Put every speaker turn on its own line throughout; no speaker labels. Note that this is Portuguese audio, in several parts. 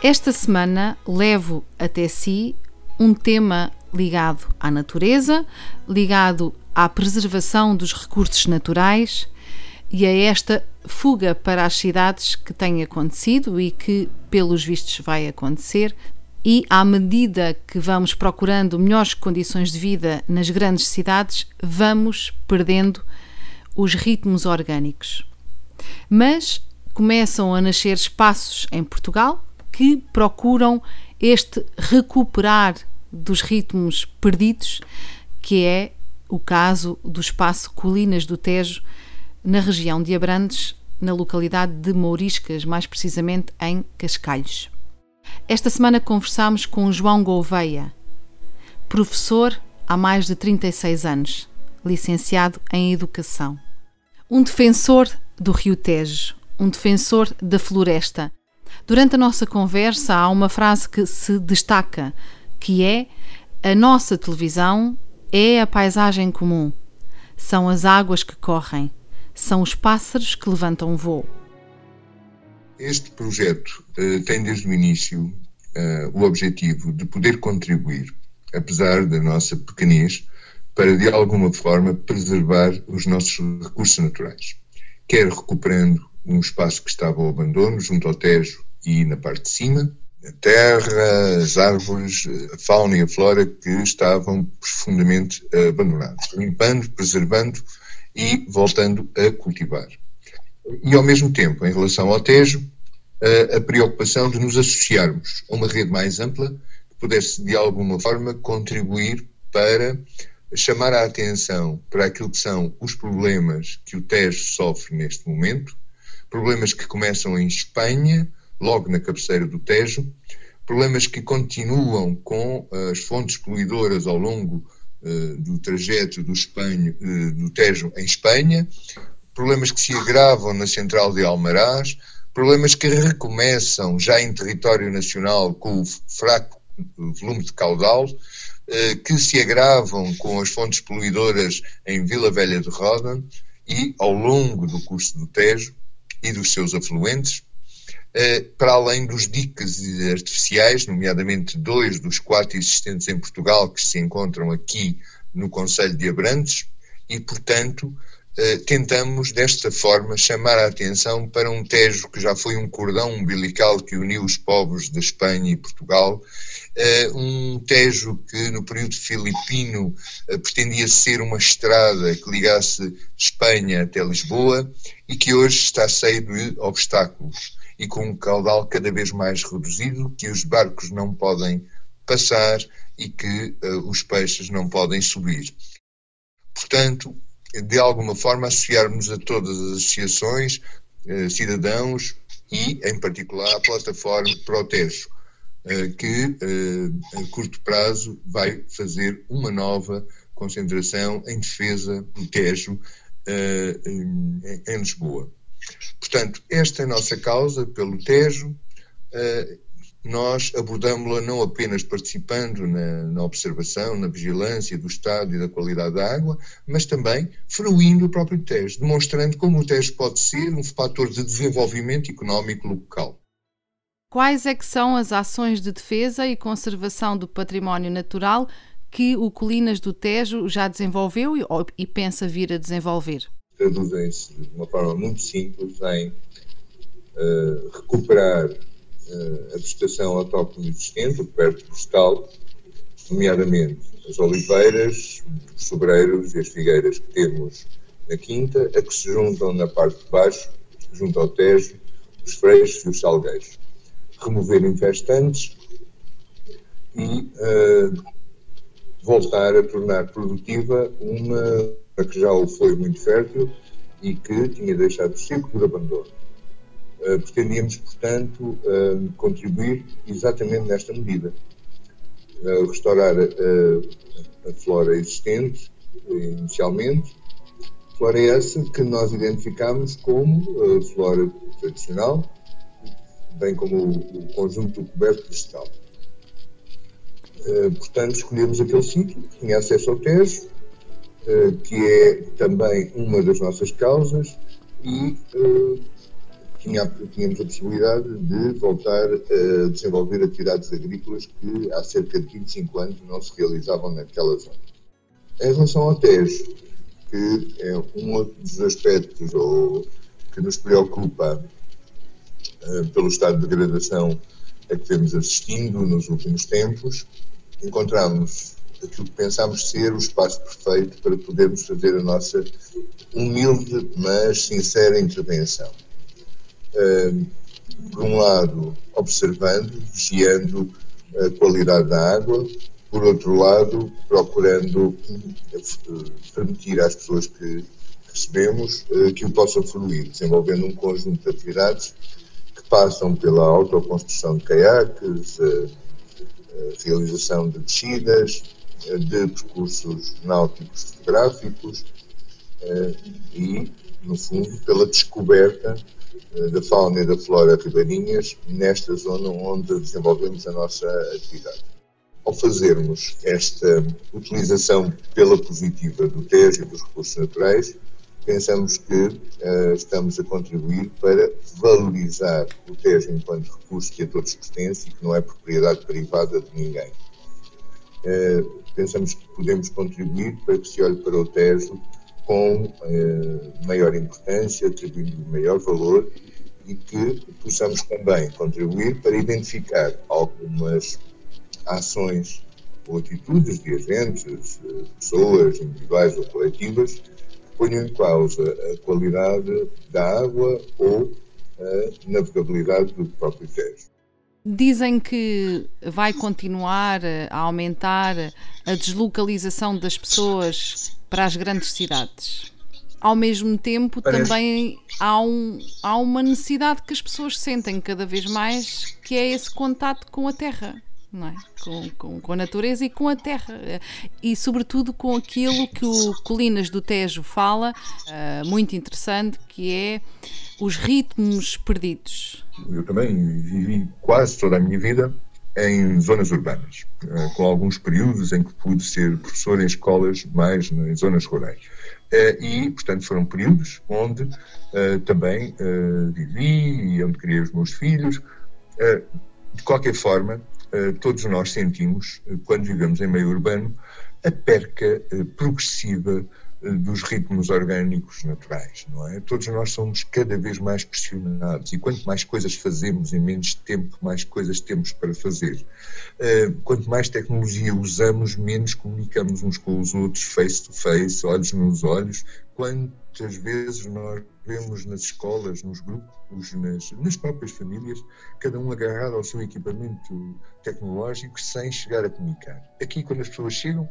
Esta semana levo até si um tema ligado à natureza, ligado à preservação dos recursos naturais e a esta fuga para as cidades que tem acontecido e que, pelos vistos, vai acontecer. E à medida que vamos procurando melhores condições de vida nas grandes cidades, vamos perdendo os ritmos orgânicos. Mas começam a nascer espaços em Portugal que procuram este recuperar dos ritmos perdidos, que é o caso do espaço Colinas do Tejo, na região de Abrantes, na localidade de Mouriscas, mais precisamente em Cascalhos. Esta semana conversamos com João Gouveia, professor há mais de 36 anos, licenciado em Educação. Um defensor do Rio Tejo, um defensor da floresta, Durante a nossa conversa há uma frase que se destaca, que é a nossa televisão é a paisagem comum. São as águas que correm, são os pássaros que levantam voo.
Este projeto uh, tem desde o início uh, o objetivo de poder contribuir, apesar da nossa pequenez, para de alguma forma preservar os nossos recursos naturais, quer recuperando um espaço que estava ao abandono, junto ao Tejo e na parte de cima, a terra, as árvores, a fauna e a flora que estavam profundamente abandonados, limpando, preservando e voltando a cultivar. E ao mesmo tempo, em relação ao Tejo, a preocupação de nos associarmos a uma rede mais ampla que pudesse de alguma forma contribuir para chamar a atenção para aquilo que são os problemas que o Tejo sofre neste momento, problemas que começam em Espanha, logo na cabeceira do Tejo, problemas que continuam com as fontes poluidoras ao longo uh, do trajeto do, Espanho, uh, do Tejo em Espanha, problemas que se agravam na central de Almaraz, problemas que recomeçam já em território nacional com o fraco volume de caudal, que se agravam com as fontes poluidoras em Vila Velha de Roda e ao longo do curso do Tejo e dos seus afluentes, eh, para além dos diques artificiais, nomeadamente dois dos quatro existentes em Portugal que se encontram aqui no Conselho de Abrantes, e, portanto, eh, tentamos desta forma chamar a atenção para um Tejo que já foi um cordão umbilical que uniu os povos da Espanha e Portugal, eh, um Tejo que no período filipino pretendia ser uma estrada que ligasse Espanha até Lisboa e que hoje está cheio de obstáculos e com um caudal cada vez mais reduzido, que os barcos não podem passar e que uh, os peixes não podem subir. Portanto, de alguma forma, associarmos a todas as associações, uh, cidadãos e, em particular, a plataforma Protejo, uh, que a curto prazo vai fazer uma nova concentração em defesa do Tejo em, em Lisboa. Portanto, esta é nossa causa pelo Tejo. Uh, nós abordámos-la não apenas participando na, na, observação, na vigilância do estado e da qualidade da água, mas também fruindo o próprio Tejo, demonstrando como o Tejo pode ser um fator de desenvolvimento económico local.
Quais é que são as ações de defesa e conservação do património natural que o Colinas do Tejo já desenvolveu e, e pensa vir a desenvolver?
Traduzem-se de uma forma muito simples em uh, recuperar uh, a vegetação autóctone existente, o coberto florestal, nomeadamente as oliveiras, os sobreiros e as figueiras que temos na quinta, a que se juntam na parte de baixo, junto ao tejo, os freixos e os salgueiros. Remover infestantes e uh, voltar a tornar produtiva uma que já o foi muito fértil e que tinha deixado o ciclo de abandono. pretendíamos, portanto, contribuir exatamente nesta medida. Restaurar a flora existente, inicialmente, flora essa que nós identificamos como flora tradicional, bem como o conjunto coberto vegetal. Portanto, escolhemos aquele sítio que tinha acesso ao Tejo, que é também uma das nossas causas, e tinha, tínhamos a possibilidade de voltar a desenvolver atividades agrícolas que há cerca de 25 anos não se realizavam naquela zona. Em relação ao Tejo, que é um dos aspectos ou, que nos preocupa uh, pelo estado de degradação a que temos assistindo nos últimos tempos, encontramos aquilo que pensámos ser o espaço perfeito para podermos fazer a nossa humilde, mas sincera intervenção. Por um lado, observando, vigiando a qualidade da água, por outro lado, procurando eh, permitir às pessoas que recebemos eh, que o possam fluir, desenvolvendo um conjunto de atividades passam pela autoconstrução de caiaques, realização de descidas, de percursos náuticos fotográficos e, no fundo, pela descoberta da fauna e da flora ribeirinhas nesta zona onde desenvolvemos a nossa atividade. Ao fazermos esta utilização pela positiva do Tejo e dos recursos naturais, pensamos que uh, estamos a contribuir para valorizar o Tejo enquanto recurso que a todos pertence e que não é propriedade privada de ninguém. Uh, pensamos que podemos contribuir para que se olhe para o Tejo com uh, maior importância, atribuindo maior valor e que possamos também contribuir para identificar algumas ações ou atitudes de agentes, pessoas individuais ou coletivas ponham em causa a qualidade da água ou a navegabilidade do próprio Tejo.
Dizem que vai continuar a aumentar a deslocalização das pessoas para as grandes cidades. Ao mesmo tempo, Parece. também há, um, há uma necessidade que as pessoas sentem cada vez mais, que é esse contato com a terra. Não É? Com, com, com, a natureza e com a terra e sobretudo com aquilo que o Colinas do Tejo fala, uh, muito interessante, que é os ritmos perdidos.
Eu também vivi quase toda a minha vida em zonas urbanas, uh, com alguns períodos em que pude ser professor em escolas mais nas zonas rurais. Uh, e, portanto, foram períodos onde também vivi e onde criei os meus filhos. de qualquer forma, todos nós sentimos, quando vivemos em meio urbano, a perca progressiva dos ritmos orgânicos naturais, não é? Todos nós somos cada vez mais pressionados e quanto mais coisas fazemos em menos tempo, mais coisas temos para fazer. Quanto mais tecnologia usamos, menos comunicamos uns com os outros, face to face, olhos nos olhos. Quantas vezes nós vemos nas escolas, nos grupos, nas, nas próprias famílias, cada um agarrado ao seu equipamento tecnológico sem chegar a comunicar. Aqui, quando as pessoas chegam,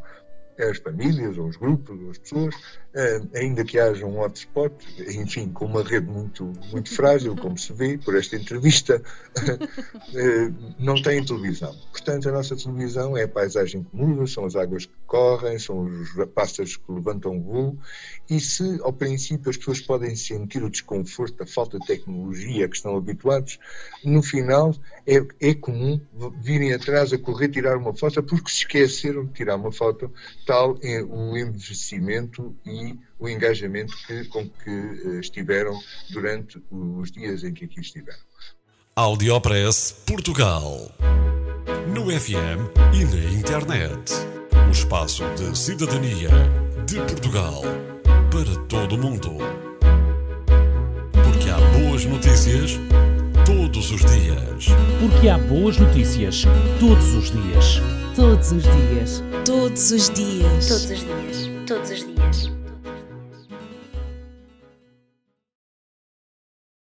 as famílias, ou os grupos, ou as pessoas, eh, ainda que haja um hotspot, enfim, com uma rede muito, muito frágil, como se vê por esta entrevista, eh, não tem televisão. Portanto, a nossa televisão é a paisagem muda, são as águas que correm, são os pássaros que levantam voo, e se ao princípio as pessoas podem sentir o desconforto, a falta de tecnologia que estão habituados, no final é, é comum virem atrás a correr tirar uma foto porque se esqueceram de tirar uma foto tal é o envelhecimento e o engajamento que, com que uh, estiveram durante os dias em que aqui estiveram.
Audiopress Portugal. No FM e na internet. O espaço de cidadania de Portugal para todo o mundo. Porque há boas notícias todos os dias.
Porque há boas notícias todos os dias.
Todos os dias.
Todos os dias.
Todos os dias. Todos os dias.